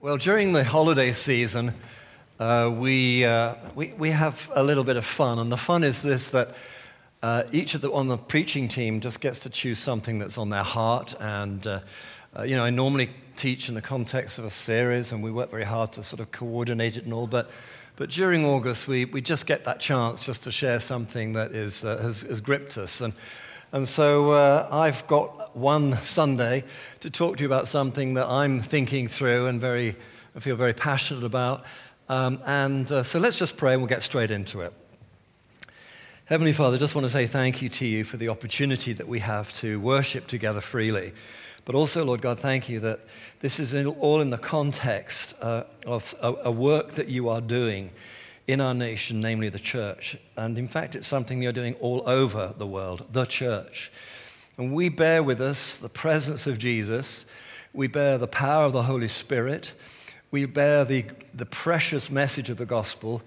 Well, during the holiday season, uh, we, uh, we, we have a little bit of fun. And the fun is this that uh, each of the on the preaching team just gets to choose something that's on their heart. And, uh, uh, you know, I normally teach in the context of a series, and we work very hard to sort of coordinate it and all. But, but during August, we, we just get that chance just to share something that is, uh, has, has gripped us. And, and so uh, I've got one Sunday to talk to you about something that I'm thinking through and very, I feel very passionate about. Um, and uh, so let's just pray and we'll get straight into it. Heavenly Father, I just want to say thank you to you for the opportunity that we have to worship together freely. But also, Lord God, thank you that this is all in the context uh, of a, a work that you are doing in our nation, namely the church. And in fact, it's something you're doing all over the world, the church. And we bear with us the presence of Jesus, we bear the power of the Holy Spirit, we bear the, the precious message of the gospel.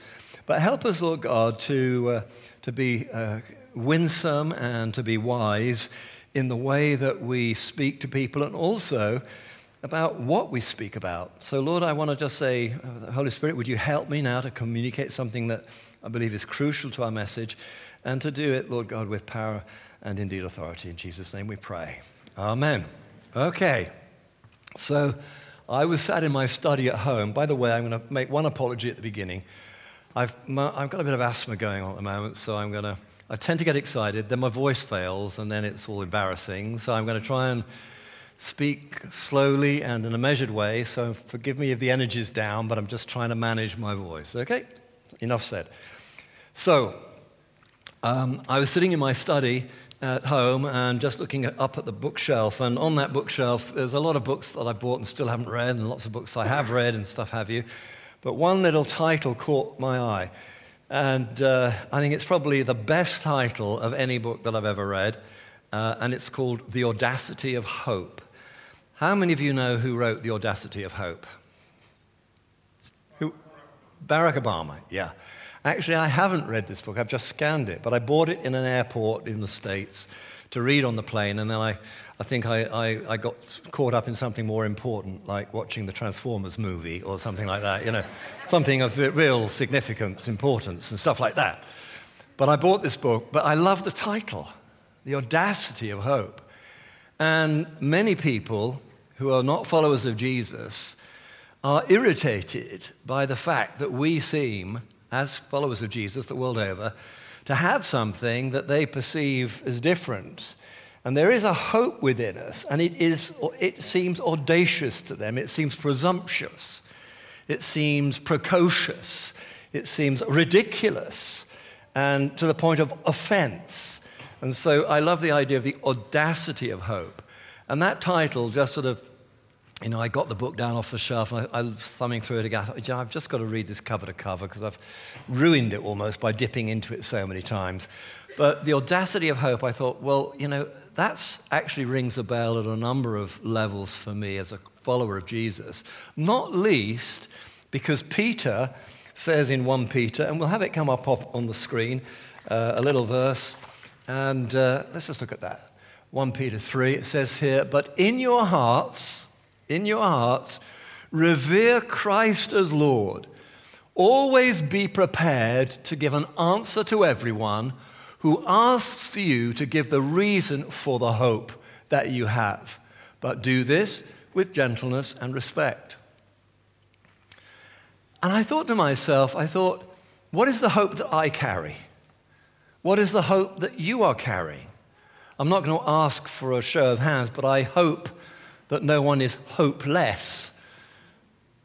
But help us, Lord God, to, uh, to be uh, winsome and to be wise in the way that we speak to people and also about what we speak about. So, Lord, I want to just say, uh, Holy Spirit, would you help me now to communicate something that I believe is crucial to our message and to do it, Lord God, with power and indeed authority. In Jesus' name we pray. Amen. Okay. So, I was sat in my study at home. By the way, I'm going to make one apology at the beginning. I've, I've got a bit of asthma going on at the moment, so I'm going to, I tend to get excited, then my voice fails, and then it's all embarrassing. So I'm going to try and speak slowly and in a measured way, so forgive me if the energy's down, but I'm just trying to manage my voice. Okay? Enough said. So, um, I was sitting in my study at home and just looking up at the bookshelf, and on that bookshelf, there's a lot of books that I bought and still haven't read, and lots of books I have read and stuff have you. But one little title caught my eye, and uh, I think it's probably the best title of any book that I've ever read, uh, and it's called The Audacity of Hope. How many of you know who wrote The Audacity of Hope? Who? Barack Obama, yeah. Actually, I haven't read this book, I've just scanned it, but I bought it in an airport in the States to read on the plane, and then I, I think I, I, I got caught up in something more important, like watching the Transformers movie or something like that, you know, something of real significance, importance, and stuff like that. But I bought this book, but I love the title, The Audacity of Hope. And many people who are not followers of Jesus are irritated by the fact that we seem, as followers of Jesus the world over, to have something that they perceive as different. And there is a hope within us, and it, is, it seems audacious to them, it seems presumptuous, it seems precocious, it seems ridiculous, and to the point of offense. And so I love the idea of the audacity of hope. And that title just sort of you know, I got the book down off the shelf and I, I was thumbing through it again. I thought, I've just got to read this cover to cover because I've ruined it almost by dipping into it so many times. But the audacity of hope, I thought, well, you know, that actually rings a bell at a number of levels for me as a follower of Jesus. Not least because Peter says in 1 Peter, and we'll have it come up on the screen, uh, a little verse, and uh, let's just look at that. 1 Peter 3, it says here, But in your hearts, in your hearts, revere Christ as Lord. Always be prepared to give an answer to everyone who asks you to give the reason for the hope that you have. But do this with gentleness and respect. And I thought to myself, I thought, what is the hope that I carry? What is the hope that you are carrying? I'm not going to ask for a show of hands, but I hope that no one is hopeless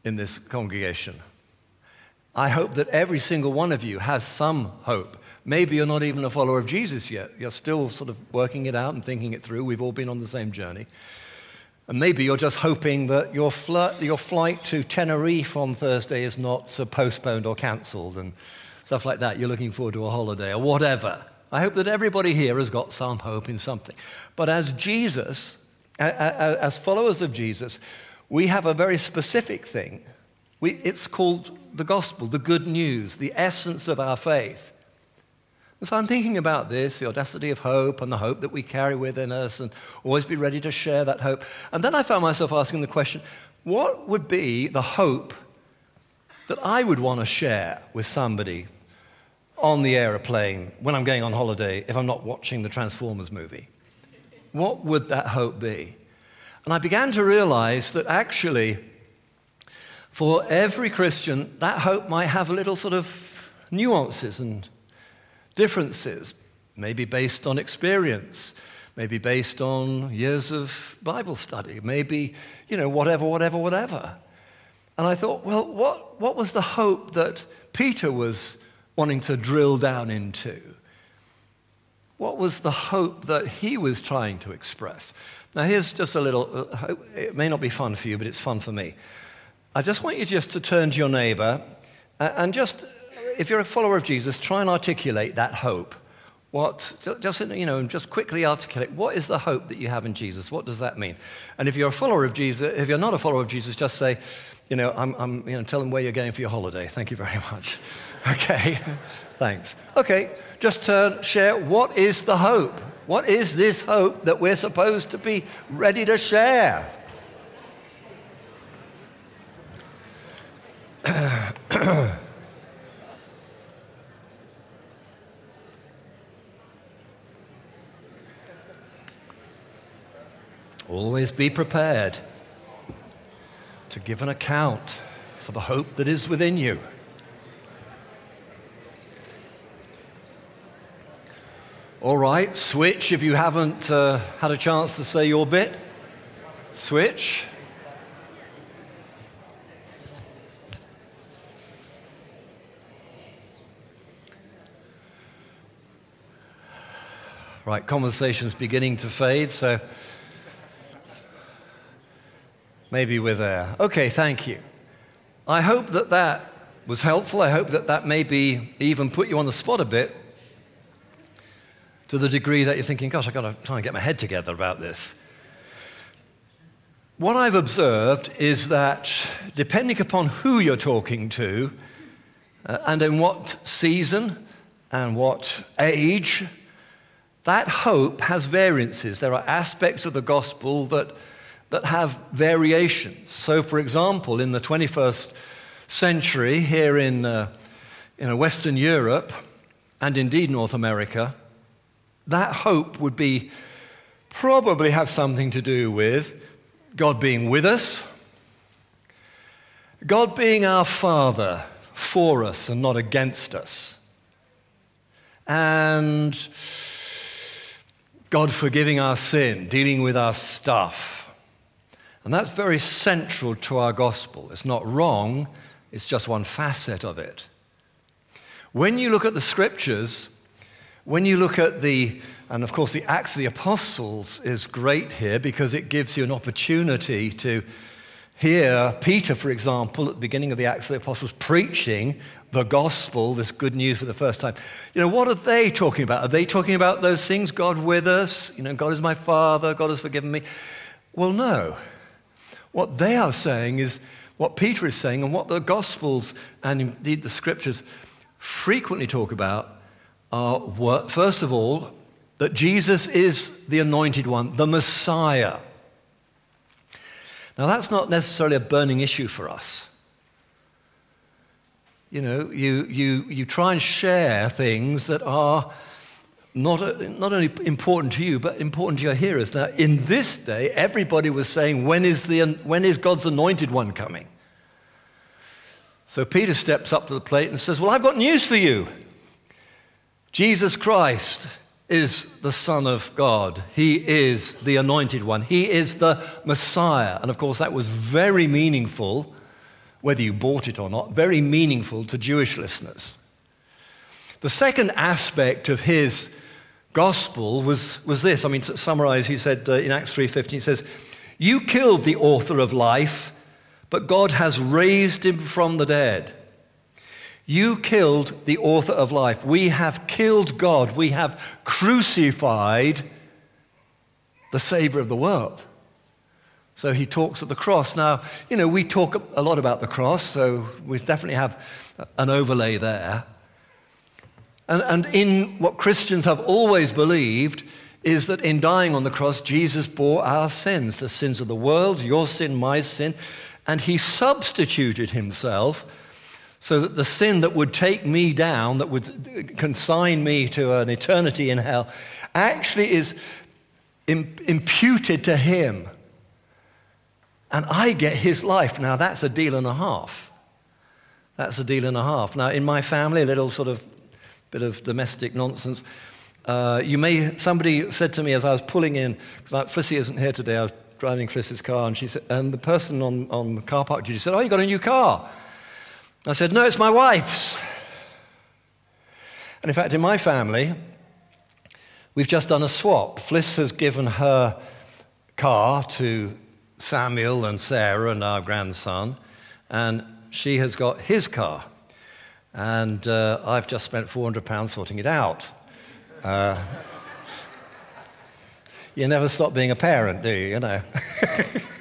in this congregation. I hope that every single one of you has some hope. Maybe you're not even a follower of Jesus yet. You're still sort of working it out and thinking it through. We've all been on the same journey. And maybe you're just hoping that your, fl- your flight to Tenerife on Thursday is not uh, postponed or cancelled and stuff like that. You're looking forward to a holiday or whatever. I hope that everybody here has got some hope in something. But as Jesus as followers of Jesus, we have a very specific thing. We, it's called the gospel, the good news, the essence of our faith. And so I'm thinking about this, the audacity of hope and the hope that we carry within us, and always be ready to share that hope. And then I found myself asking the question what would be the hope that I would want to share with somebody on the aeroplane when I'm going on holiday if I'm not watching the Transformers movie? What would that hope be? And I began to realize that actually, for every Christian, that hope might have a little sort of nuances and differences, maybe based on experience, maybe based on years of Bible study, maybe, you know, whatever, whatever, whatever. And I thought, well, what, what was the hope that Peter was wanting to drill down into? What was the hope that he was trying to express? Now, here's just a little, uh, it may not be fun for you, but it's fun for me. I just want you just to turn to your neighbor and just, if you're a follower of Jesus, try and articulate that hope. What, just, you know, just quickly articulate what is the hope that you have in Jesus? What does that mean? And if you're a follower of Jesus, if you're not a follower of Jesus, just say, you know, I'm, I'm, you know, tell them where you're going for your holiday. Thank you very much. Okay, thanks. Okay, just turn, share what is the hope? What is this hope that we're supposed to be ready to share? Always be prepared to give an account for the hope that is within you. All right, switch if you haven't uh, had a chance to say your bit. Switch. Right, conversation's beginning to fade, so maybe we're there. Okay, thank you. I hope that that was helpful. I hope that that maybe even put you on the spot a bit to the degree that you're thinking, gosh, I've got to try and get my head together about this. What I've observed is that depending upon who you're talking to uh, and in what season and what age, that hope has variances. There are aspects of the gospel that, that have variations. So, for example, in the 21st century, here in, uh, in Western Europe and indeed North America, that hope would be probably have something to do with God being with us, God being our Father for us and not against us, and God forgiving our sin, dealing with our stuff. And that's very central to our gospel. It's not wrong, it's just one facet of it. When you look at the scriptures, when you look at the, and of course, the Acts of the Apostles is great here because it gives you an opportunity to hear Peter, for example, at the beginning of the Acts of the Apostles, preaching the gospel, this good news for the first time. You know, what are they talking about? Are they talking about those things, God with us? You know, God is my Father, God has forgiven me? Well, no. What they are saying is what Peter is saying, and what the Gospels and indeed the Scriptures frequently talk about are, first of all, that Jesus is the anointed one, the Messiah. Now, that's not necessarily a burning issue for us. You know, you, you, you try and share things that are not, not only important to you, but important to your hearers. Now, in this day, everybody was saying, when is, the, when is God's anointed one coming? So Peter steps up to the plate and says, Well, I've got news for you. Jesus Christ is the Son of God. He is the anointed one. He is the Messiah. And of course, that was very meaningful whether you bought it or not, very meaningful to Jewish listeners. The second aspect of his gospel was, was this. I mean, to summarize, he said uh, in Acts 3.15, he says, You killed the author of life, but God has raised him from the dead. You killed the author of life. We have killed God. We have crucified the Savior of the world. So he talks at the cross. Now, you know, we talk a lot about the cross, so we definitely have an overlay there. And, and in what Christians have always believed is that in dying on the cross, Jesus bore our sins, the sins of the world, your sin, my sin, and he substituted himself so that the sin that would take me down, that would consign me to an eternity in hell, actually is imputed to him. And I get his life. Now, that's a deal and a half. That's a deal and a half. Now, in my family, a little sort of bit of domestic nonsense. Uh, you may, somebody said to me as I was pulling in, because Flissy isn't here today, I was driving Fliss's car, and, she said, and the person on, on the car park duty said, Oh, you got a new car? I said, No, it's my wife's. And in fact, in my family, we've just done a swap. Fliss has given her car to Samuel and Sarah and our grandson, and she has got his car. And uh, I've just spent £400 sorting it out. Uh, you never stop being a parent, do you? You know.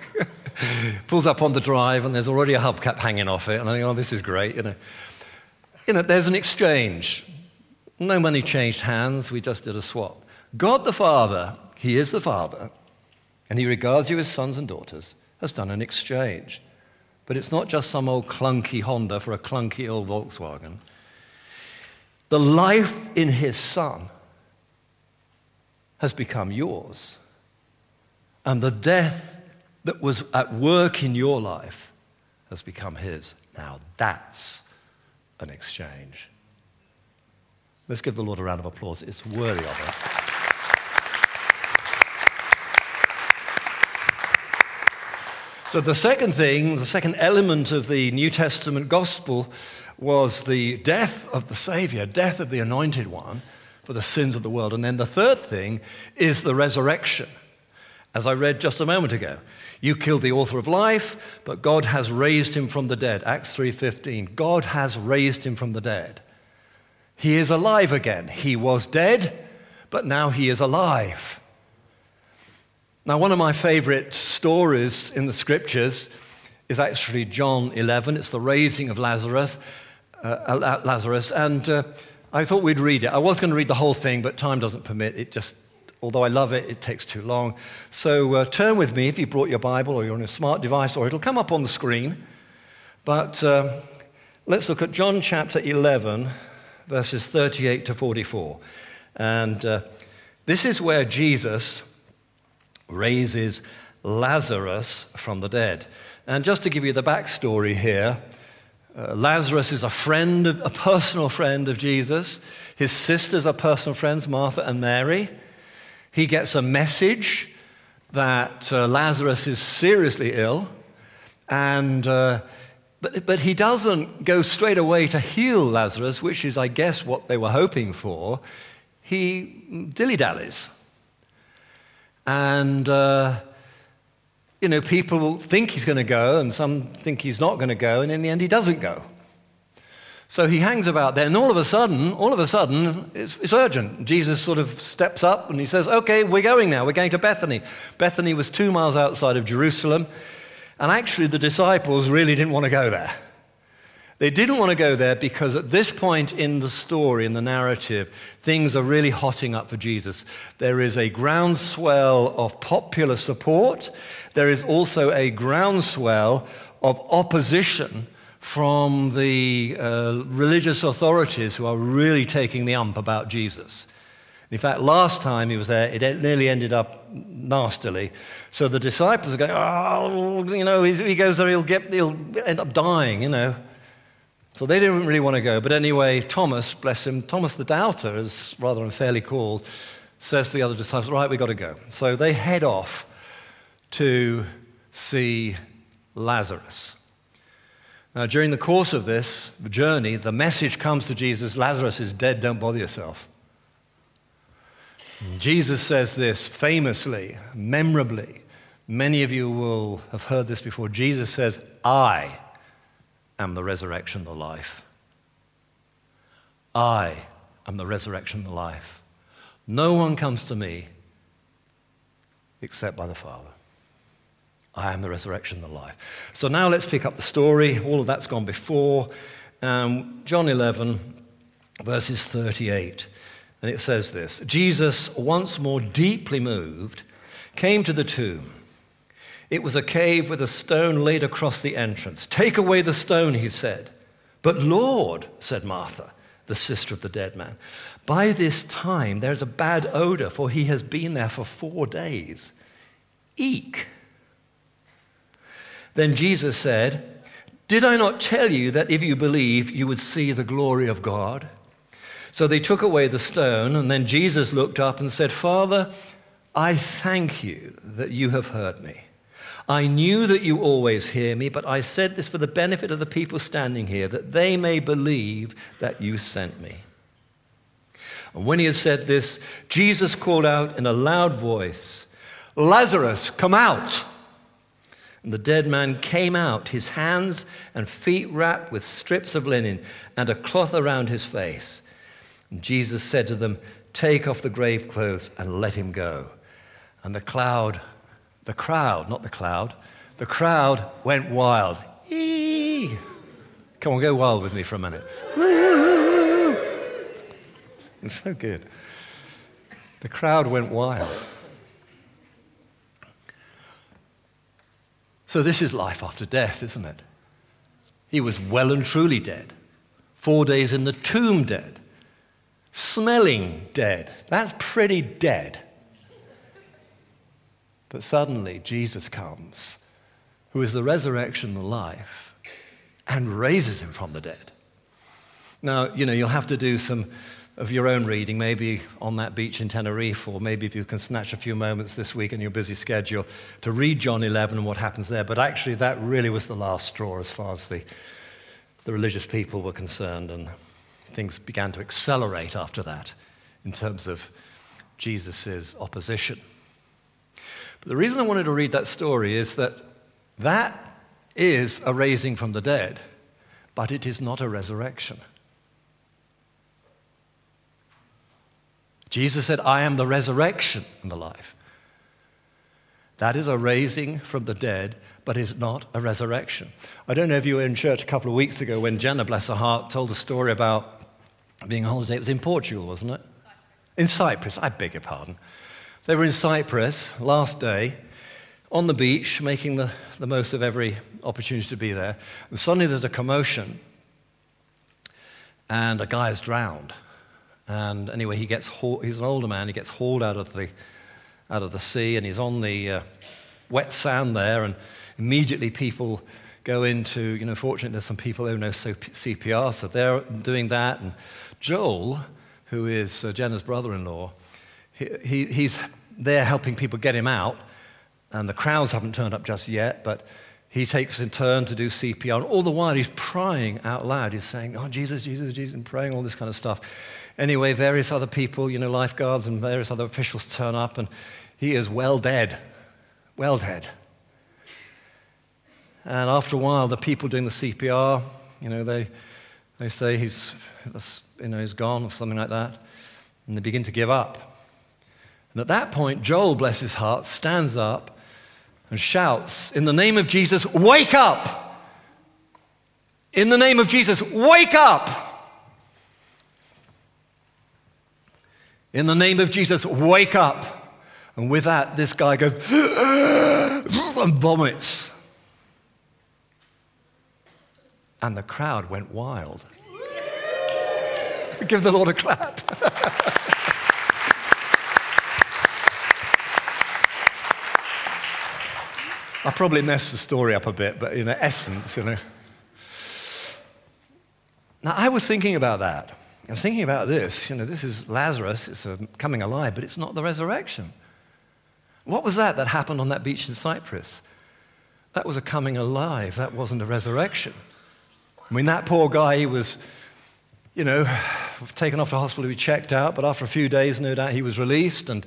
Pulls up on the drive and there's already a hubcap hanging off it, and I think, oh, this is great, you know. You know, there's an exchange. No money changed hands, we just did a swap. God the Father, He is the Father, and He regards you as sons and daughters, has done an exchange. But it's not just some old clunky Honda for a clunky old Volkswagen. The life in His Son has become yours. And the death that was at work in your life has become his. Now that's an exchange. Let's give the Lord a round of applause. It's worthy of it. So, the second thing, the second element of the New Testament gospel was the death of the Savior, death of the anointed one for the sins of the world. And then the third thing is the resurrection, as I read just a moment ago. You killed the author of life, but God has raised him from the dead. Acts 3:15. God has raised him from the dead. He is alive again. He was dead, but now he is alive. Now, one of my favorite stories in the scriptures is actually John 11. It's the raising of Lazarus. Uh, Lazarus, and uh, I thought we'd read it. I was going to read the whole thing, but time doesn't permit. It just although I love it, it takes too long. So uh, turn with me if you brought your Bible or you're on a smart device, or it'll come up on the screen. But uh, let's look at John chapter 11, verses 38 to 44. And uh, this is where Jesus raises Lazarus from the dead. And just to give you the backstory here, uh, Lazarus is a friend, of, a personal friend of Jesus. His sisters are personal friends, Martha and Mary. He gets a message that uh, Lazarus is seriously ill, and, uh, but, but he doesn't go straight away to heal Lazarus, which is, I guess, what they were hoping for. He dilly dallies. And, uh, you know, people think he's going to go, and some think he's not going to go, and in the end, he doesn't go. So he hangs about there, and all of a sudden, all of a sudden, it's, it's, urgent. Jesus sort of steps up and he says, Okay, we're going now. We're going to Bethany. Bethany was two miles outside of Jerusalem, and actually, the disciples really didn't want to go there. They didn't want to go there because at this point in the story, in the narrative, things are really hotting up for Jesus. There is a groundswell of popular support, there is also a groundswell of opposition from the uh, religious authorities who are really taking the ump about Jesus. In fact, last time he was there, it nearly ended up nastily. So the disciples are going, oh, you know, he goes there, he'll, get, he'll end up dying, you know. So they didn't really want to go. But anyway, Thomas, bless him, Thomas the doubter, is rather unfairly called, says to the other disciples, right, we've got to go. So they head off to see Lazarus. Now, during the course of this journey, the message comes to Jesus Lazarus is dead, don't bother yourself. Jesus says this famously, memorably. Many of you will have heard this before. Jesus says, I am the resurrection, the life. I am the resurrection, the life. No one comes to me except by the Father. I am the resurrection and the life. So now let's pick up the story. All of that's gone before. Um, John 11, verses 38. And it says this Jesus, once more deeply moved, came to the tomb. It was a cave with a stone laid across the entrance. Take away the stone, he said. But Lord, said Martha, the sister of the dead man, by this time there's a bad odor, for he has been there for four days. Eek. Then Jesus said, Did I not tell you that if you believe, you would see the glory of God? So they took away the stone, and then Jesus looked up and said, Father, I thank you that you have heard me. I knew that you always hear me, but I said this for the benefit of the people standing here, that they may believe that you sent me. And when he had said this, Jesus called out in a loud voice, Lazarus, come out! And the dead man came out, his hands and feet wrapped with strips of linen and a cloth around his face. And Jesus said to them, Take off the grave clothes and let him go. And the cloud the crowd, not the cloud, the crowd went wild. Eee! Come on, go wild with me for a minute. It's so good. The crowd went wild. So, this is life after death, isn't it? He was well and truly dead. Four days in the tomb, dead. Smelling dead. That's pretty dead. But suddenly, Jesus comes, who is the resurrection the life, and raises him from the dead. Now, you know, you'll have to do some of your own reading, maybe on that beach in Tenerife, or maybe if you can snatch a few moments this week in your busy schedule to read John 11 and what happens there. But actually, that really was the last straw as far as the, the religious people were concerned, and things began to accelerate after that in terms of Jesus' opposition. But the reason I wanted to read that story is that that is a raising from the dead, but it is not a resurrection. Jesus said, I am the resurrection and the life. That is a raising from the dead, but is not a resurrection. I don't know if you were in church a couple of weeks ago when Jenna, bless her heart, told a story about being on holiday. It was in Portugal, wasn't it? In Cyprus, I beg your pardon. They were in Cyprus last day on the beach, making the, the most of every opportunity to be there. And suddenly there's a commotion, and a guy is drowned. And anyway, he gets hauled, he's an older man, he gets hauled out of the, out of the sea, and he's on the uh, wet sand there, and immediately people go into, you know, fortunately there's some people who know CPR, so they're doing that. And Joel, who is uh, Jenna's brother in law, he, he, he's there helping people get him out, and the crowds haven't turned up just yet, but he takes in turn to do CPR. And all the while, he's crying out loud. He's saying, Oh, Jesus, Jesus, Jesus, and praying, all this kind of stuff. Anyway, various other people, you know, lifeguards and various other officials turn up, and he is well dead. Well dead. And after a while, the people doing the CPR, you know, they, they say he's, you know, he's gone or something like that. And they begin to give up. And at that point, Joel, bless his heart, stands up and shouts, In the name of Jesus, wake up! In the name of Jesus, wake up! In the name of Jesus, wake up! And with that, this guy goes and vomits. And the crowd went wild. Give the Lord a clap. I probably messed the story up a bit, but in essence, you know. Now, I was thinking about that. I was thinking about this. You know, this is Lazarus, it's coming alive, but it's not the resurrection. What was that that happened on that beach in Cyprus? That was a coming alive. That wasn't a resurrection. I mean, that poor guy, he was, you know, taken off to hospital to be checked out, but after a few days, no doubt, he was released and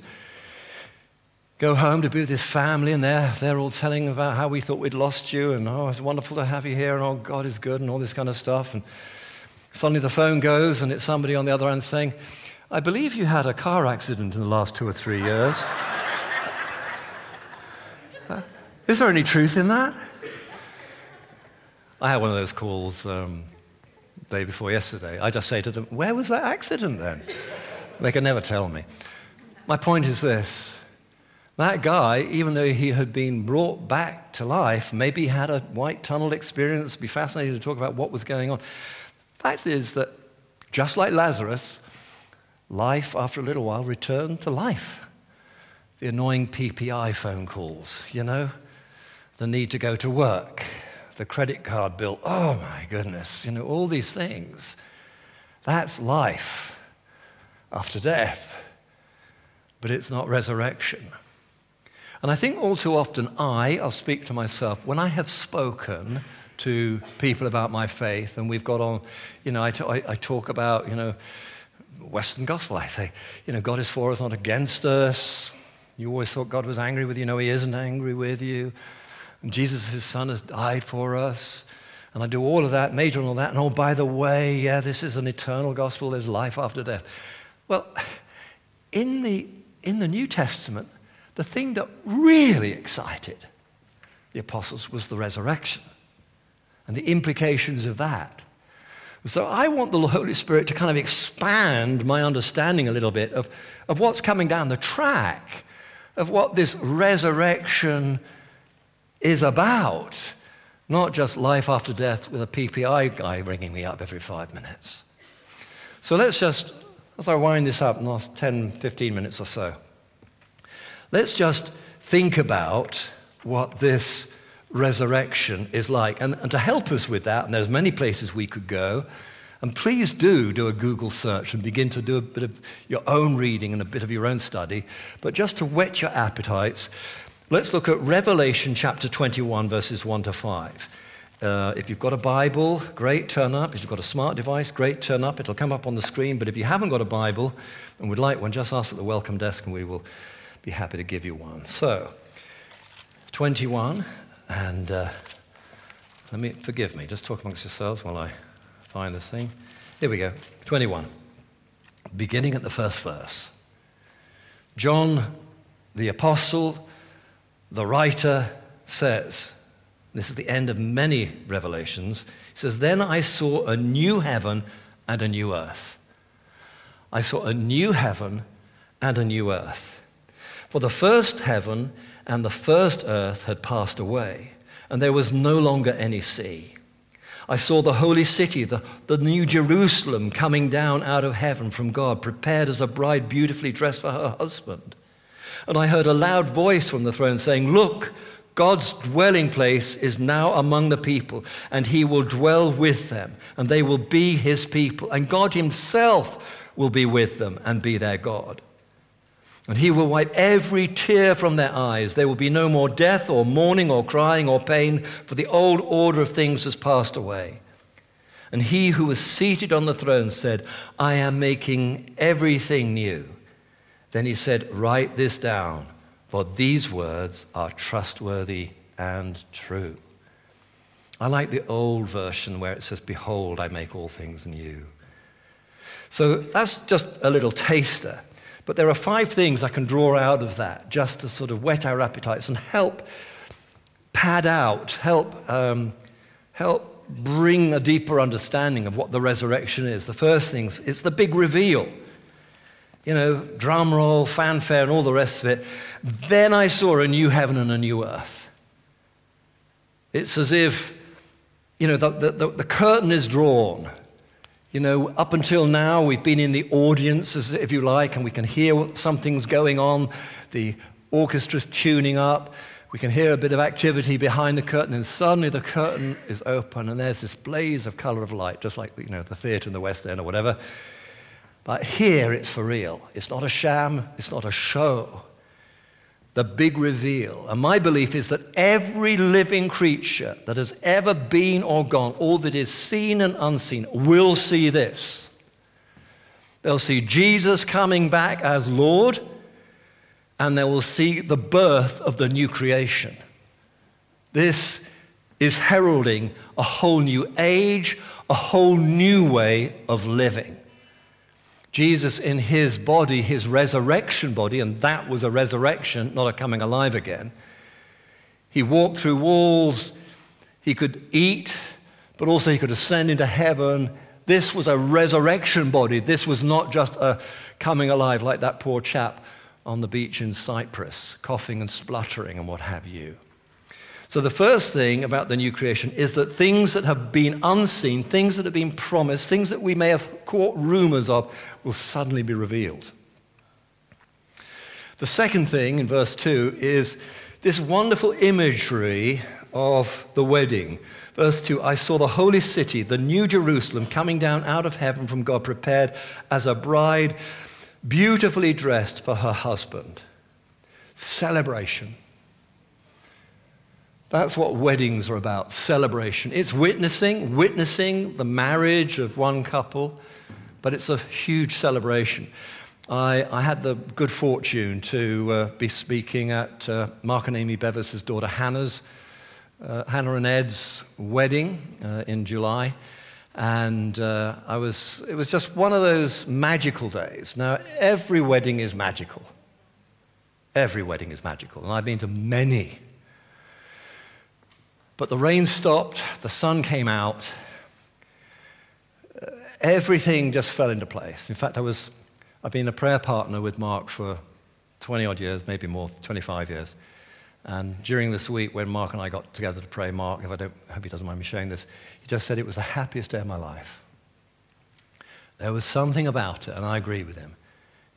go home to be with his family, and they're, they're all telling about how we thought we'd lost you, and oh, it's wonderful to have you here, and oh, God is good, and all this kind of stuff. And suddenly the phone goes, and it's somebody on the other end saying, I believe you had a car accident in the last two or three years. uh, is there any truth in that? I had one of those calls um, day before yesterday. I just say to them, Where was that accident then? They can never tell me. My point is this That guy, even though he had been brought back to life, maybe had a white tunnel experience, be fascinated to talk about what was going on. Fact is that just like Lazarus, life after a little while returned to life. The annoying PPI phone calls, you know, the need to go to work, the credit card bill. Oh my goodness, you know, all these things. That's life after death, but it's not resurrection. And I think all too often I, I'll speak to myself, when I have spoken to people about my faith, and we've got on, you know, I, talk about, you know, Western gospel. I say, you know, God is for us, not against us. You always thought God was angry with you. No, He isn't angry with you. And Jesus, His Son, has died for us. And I do all of that, major and all that. And oh, by the way, yeah, this is an eternal gospel. There's life after death. Well, in the, in the New Testament, the thing that really excited the apostles was the resurrection and the implications of that. So I want the Holy Spirit to kind of expand my understanding a little bit of, of what's coming down the track, of what this resurrection is about. Not just life after death with a PPI guy ringing me up every five minutes. So let's just, as I wind this up in the last 10, 15 minutes or so, let's just think about what this resurrection is like. And, and to help us with that, and there's many places we could go, and please do do a Google search and begin to do a bit of your own reading and a bit of your own study. But just to whet your appetites, let's look at Revelation chapter 21, verses 1 to 5. Uh, if you've got a Bible, great, turn up. If you've got a smart device, great, turn up. It'll come up on the screen. But if you haven't got a Bible and would like one, just ask at the welcome desk and we will be happy to give you one. So, 21, and uh, let me, forgive me, just talk amongst yourselves while I find this thing. Here we go. 21. Beginning at the first verse. John, the apostle, the writer, says, this is the end of many revelations. He says, Then I saw a new heaven and a new earth. I saw a new heaven and a new earth. For the first heaven and the first earth had passed away, and there was no longer any sea. I saw the holy city, the, the new Jerusalem, coming down out of heaven from God, prepared as a bride beautifully dressed for her husband. And I heard a loud voice from the throne saying, Look, God's dwelling place is now among the people, and he will dwell with them, and they will be his people, and God himself will be with them and be their God. And he will wipe every tear from their eyes. There will be no more death or mourning or crying or pain, for the old order of things has passed away. And he who was seated on the throne said, I am making everything new. Then he said, Write this down, for these words are trustworthy and true. I like the old version where it says, Behold, I make all things new. So that's just a little taster. But there are five things I can draw out of that just to sort of whet our appetites and help pad out, help, um, help bring a deeper understanding of what the resurrection is. The first thing is the big reveal. You know, drum roll, fanfare, and all the rest of it. Then I saw a new heaven and a new earth. It's as if, you know, the, the, the curtain is drawn you know, up until now, we've been in the audience, if you like, and we can hear something's going on. The orchestra's tuning up. We can hear a bit of activity behind the curtain, and suddenly the curtain is open, and there's this blaze of color of light, just like you know, the theater in the West End or whatever. But here it's for real. It's not a sham, it's not a show the big reveal. And my belief is that every living creature that has ever been or gone, all that is seen and unseen, will see this. They'll see Jesus coming back as Lord, and they will see the birth of the new creation. This is heralding a whole new age, a whole new way of living. Jesus, in his body, his resurrection body, and that was a resurrection, not a coming alive again, he walked through walls, he could eat, but also he could ascend into heaven. This was a resurrection body. This was not just a coming alive like that poor chap on the beach in Cyprus, coughing and spluttering and what have you. So, the first thing about the new creation is that things that have been unseen, things that have been promised, things that we may have caught rumors of, will suddenly be revealed. The second thing in verse 2 is this wonderful imagery of the wedding. Verse 2 I saw the holy city, the new Jerusalem, coming down out of heaven from God, prepared as a bride, beautifully dressed for her husband. Celebration. That's what weddings are about celebration. It's witnessing, witnessing the marriage of one couple, but it's a huge celebration. I, I had the good fortune to uh, be speaking at uh, Mark and Amy Bevis' daughter Hannah's, uh, Hannah and Ed's wedding uh, in July. And uh, I was, it was just one of those magical days. Now, every wedding is magical. Every wedding is magical. And I've been to many but the rain stopped, the sun came out, everything just fell into place. In fact, I was, I've been a prayer partner with Mark for 20 odd years, maybe more, 25 years. And during this week, when Mark and I got together to pray, Mark, if I don't, I hope he doesn't mind me sharing this, he just said it was the happiest day of my life. There was something about it, and I agree with him.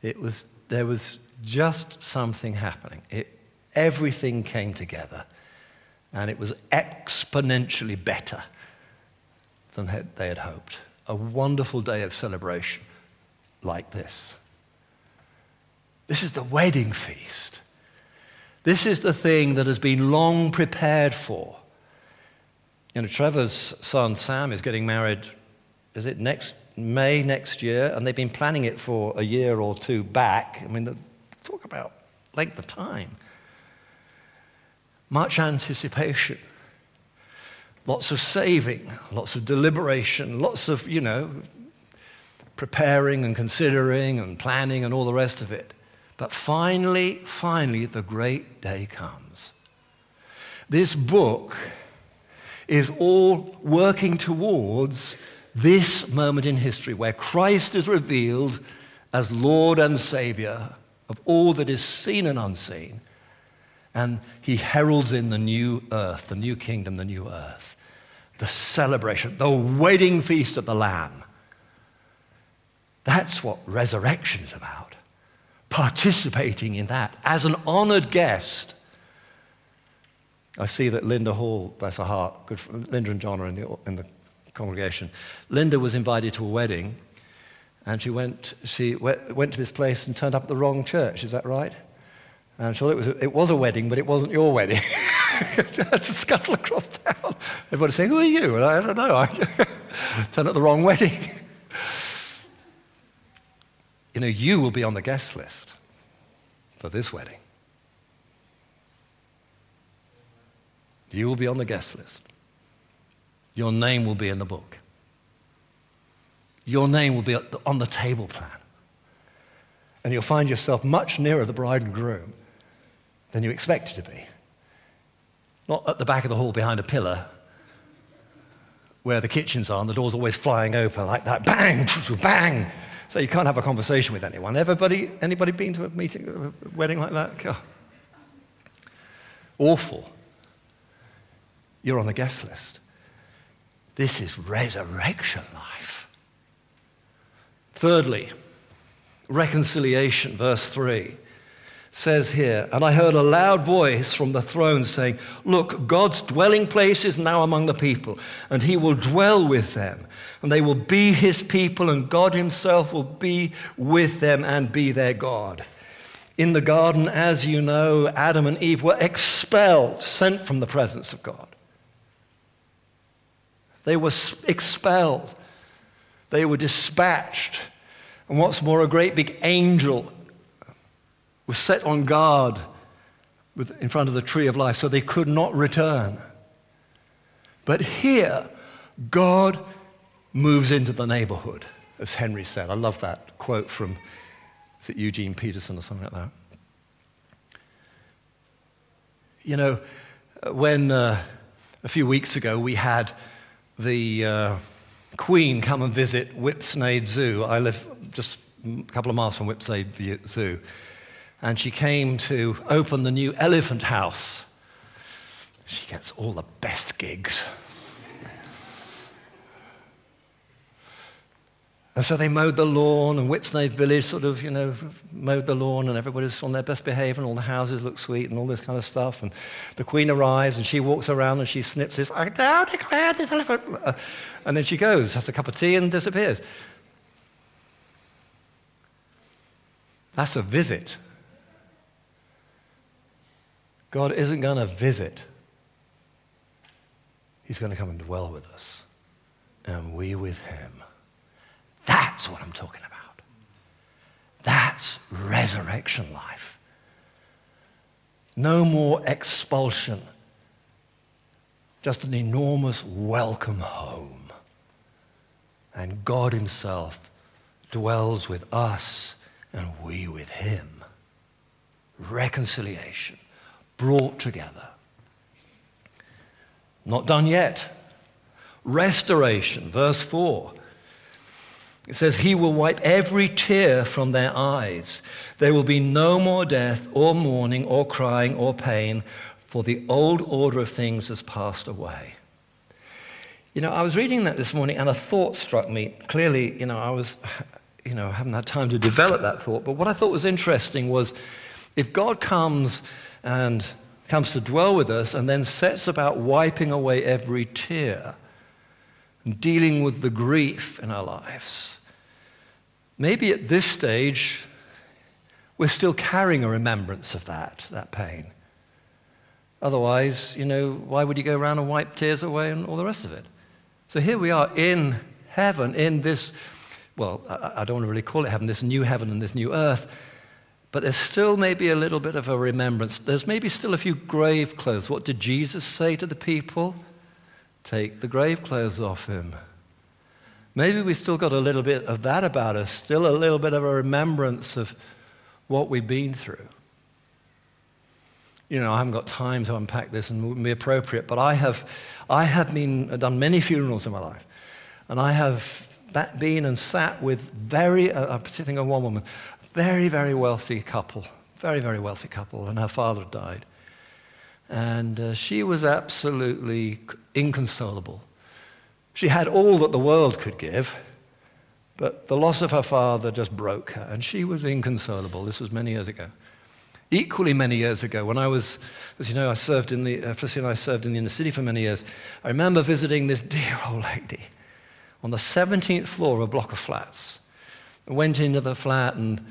It was, there was just something happening. It, everything came together and it was exponentially better than they had hoped. A wonderful day of celebration like this. This is the wedding feast. This is the thing that has been long prepared for. You know, Trevor's son Sam is getting married, is it next May next year? And they've been planning it for a year or two back. I mean, talk about length of time much anticipation, lots of saving, lots of deliberation, lots of, you know, preparing and considering and planning and all the rest of it. But finally, finally, the great day comes. This book is all working towards this moment in history where Christ is revealed as Lord and Savior of all that is seen and unseen and he heralds in the new earth, the new kingdom, the new earth, the celebration, the wedding feast of the Lamb. That's what resurrection is about. Participating in that as an honored guest. I see that Linda Hall, bless her heart, good Linda and John are in the, in the congregation. Linda was invited to a wedding, and she went, she went to this place and turned up at the wrong church. Is that right? I'm sure it was, a, it was a wedding, but it wasn't your wedding. I had to scuttle across town. Everybody saying, Who are you? And I don't know. I turned up the wrong wedding. you know, you will be on the guest list for this wedding. You will be on the guest list. Your name will be in the book. Your name will be on the table plan. And you'll find yourself much nearer the bride and groom than you expected to be. Not at the back of the hall behind a pillar where the kitchens are and the door's always flying open like that bang, bang. So you can't have a conversation with anyone. Everybody, anybody been to a meeting, a wedding like that? God. Awful. You're on the guest list. This is resurrection life. Thirdly, reconciliation, verse 3 says here, And I heard a loud voice from the throne saying, Look, God's dwelling place is now among the people, and he will dwell with them. And they will be his people, and God himself will be with them and be their God. In the garden, as you know, Adam and Eve were expelled, sent from the presence of God. They were expelled, they were dispatched. And what's more, a great big angel was set on guard with, in front of the tree of life so they could not return. But here, God moves into the neighborhood, as Henry said. I love that quote from, is it Eugene Peterson or something like that? You know, when uh, a few weeks ago we had the uh, Queen come and visit Whipsnade Zoo, I live just a couple of miles from Whipsnade Zoo. And she came to open the new elephant house. She gets all the best gigs. And so they mowed the lawn, and Whipsnade Village sort of, you know, mowed the lawn, and everybody's on their best behavior, and all the houses look sweet, and all this kind of stuff. And the Queen arrives, and she walks around, and she snips this, I now declare this elephant. Uh, and then she goes, has a cup of tea, and disappears. That's a visit. God isn't going to visit, He's going to come and dwell with us, and we with Him. That's what I'm talking about. That's resurrection life. No more expulsion, just an enormous welcome home. And God Himself dwells with us and we with Him. Reconciliation brought together. Not done yet. Restoration, verse 4. It says, He will wipe every tear from their eyes. There will be no more death, or mourning, or crying, or pain, for the old order of things has passed away. You know, I was reading that this morning and a thought struck me. Clearly, you know, I was, you know, haven't had time to develop that thought. But what I thought was interesting was if God comes and comes to dwell with us and then sets about wiping away every tear, and dealing with the grief in our lives. Maybe at this stage, we're still carrying a remembrance of that, that pain. Otherwise, you know, why would you go around and wipe tears away and all the rest of it? So here we are in heaven, in this, well, I don't want to really call it heaven, this new heaven and this new earth, but there's still maybe a little bit of a remembrance. There's maybe still a few grave clothes. What did Jesus say to the people? take the grave clothes off him. Maybe we still got a little bit of that about us, still a little bit of a remembrance of what we've been through. You know, I haven't got time to unpack this and wouldn't be appropriate, but I have, I have been, done many funerals in my life. And I have been and sat with very, uh, I'm sitting on one woman, very, very wealthy couple, very, very wealthy couple, and her father died. And uh, she was absolutely inconsolable. She had all that the world could give, but the loss of her father just broke her, and she was inconsolable. This was many years ago. Equally many years ago, when I was, as you know, I served in the, uh, Felicity and I served in the inner city for many years. I remember visiting this dear old lady on the 17th floor of a block of flats. I went into the flat and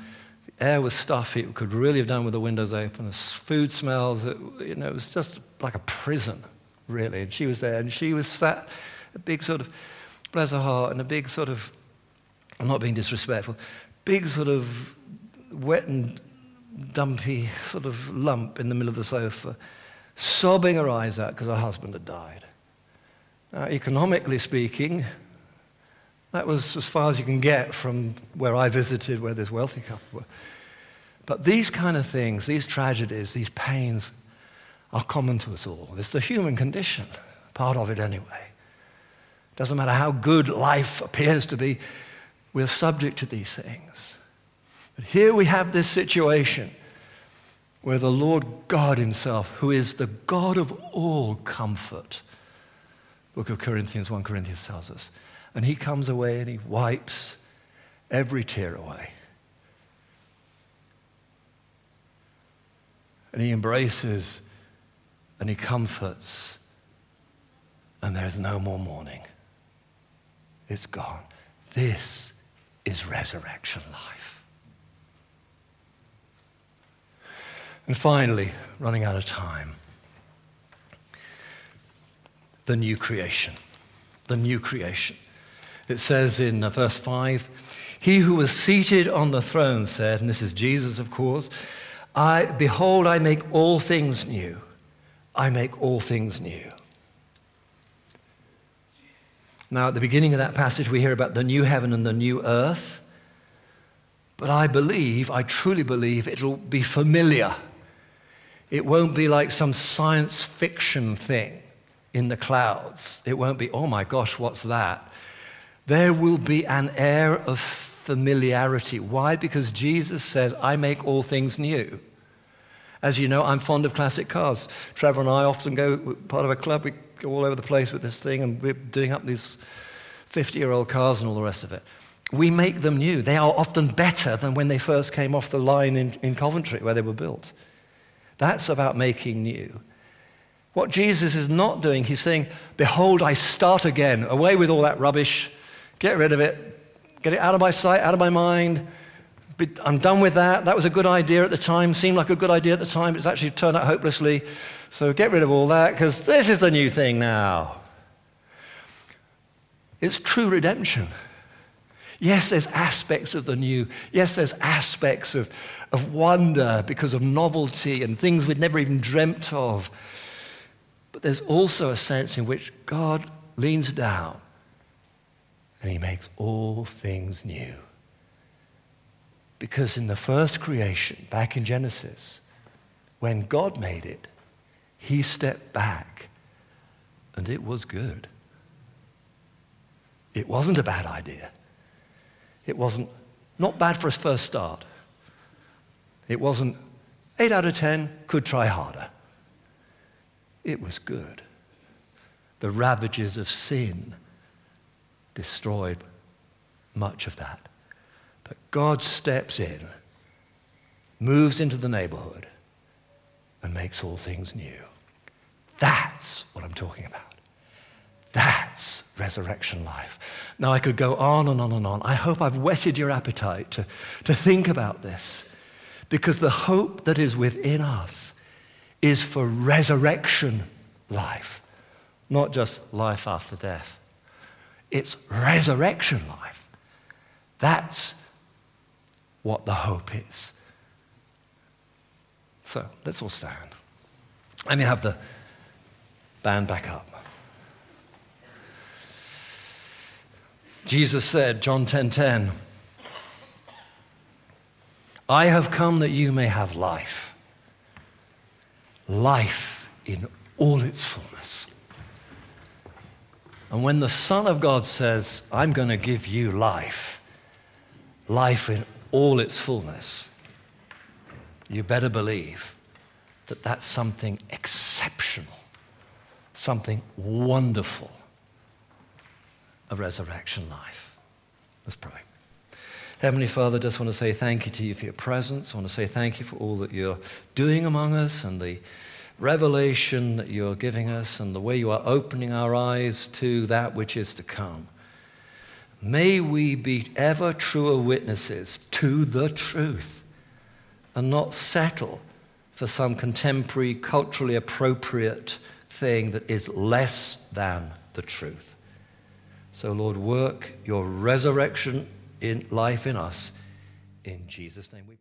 air was stuffy. It could really have done with the windows open. The food smells, it, you know, it was just like a prison, really. And she was there, and she was sat, a big sort of, bless her heart, and a big sort of, I'm not being disrespectful, big sort of wet and dumpy sort of lump in the middle of the sofa, sobbing her eyes out because her husband had died. Now, economically speaking, that was as far as you can get from where I visited, where this wealthy couple were. But these kind of things, these tragedies, these pains, are common to us all. It's the human condition, part of it anyway. Doesn't matter how good life appears to be, we're subject to these things. But here we have this situation where the Lord God Himself, who is the God of all comfort, Book of Corinthians, 1 Corinthians tells us, and He comes away and He wipes every tear away. And He embraces and He comforts, and there's no more mourning. It's gone. This is resurrection life. And finally, running out of time, the new creation. The new creation. It says in uh, verse 5 He who was seated on the throne said, and this is Jesus, of course, I, Behold, I make all things new. I make all things new. Now, at the beginning of that passage, we hear about the new heaven and the new earth. But I believe, I truly believe, it'll be familiar. It won't be like some science fiction thing in the clouds. It won't be, oh my gosh, what's that? There will be an air of familiarity. Why? Because Jesus says, I make all things new. As you know, I'm fond of classic cars. Trevor and I often go, part of a club, we go all over the place with this thing, and we're doing up these 50 year old cars and all the rest of it. We make them new. They are often better than when they first came off the line in, in Coventry, where they were built. That's about making new. What Jesus is not doing, he's saying, Behold, I start again. Away with all that rubbish. Get rid of it. Get it out of my sight, out of my mind. I'm done with that. That was a good idea at the time, seemed like a good idea at the time. It's actually turned out hopelessly. So get rid of all that because this is the new thing now. It's true redemption. Yes, there's aspects of the new. Yes, there's aspects of, of wonder because of novelty and things we'd never even dreamt of. But there's also a sense in which God leans down and he makes all things new. Because in the first creation, back in Genesis, when God made it, he stepped back and it was good. It wasn't a bad idea. It wasn't not bad for a first start. It wasn't 8 out of 10, could try harder. It was good. The ravages of sin destroyed much of that. But God steps in, moves into the neighborhood, and makes all things new. That's what I'm talking about. That's resurrection life. Now, I could go on and on and on. I hope I've whetted your appetite to, to think about this because the hope that is within us is for resurrection life, not just life after death. It's resurrection life. That's what the hope is. So let's all stand. Let me have the band back up. Jesus said, John 10:10, 10, 10, I have come that you may have life. Life in all its fullness. And when the Son of God says, I'm going to give you life, life in all its fullness, you better believe that that's something exceptional, something wonderful, a resurrection life. Let's pray. Heavenly Father, I just want to say thank you to you for your presence. I want to say thank you for all that you're doing among us and the revelation that you're giving us and the way you are opening our eyes to that which is to come. May we be ever truer witnesses to the truth and not settle for some contemporary, culturally appropriate thing that is less than the truth. So, Lord, work your resurrection in life in us. In Jesus' name we pray.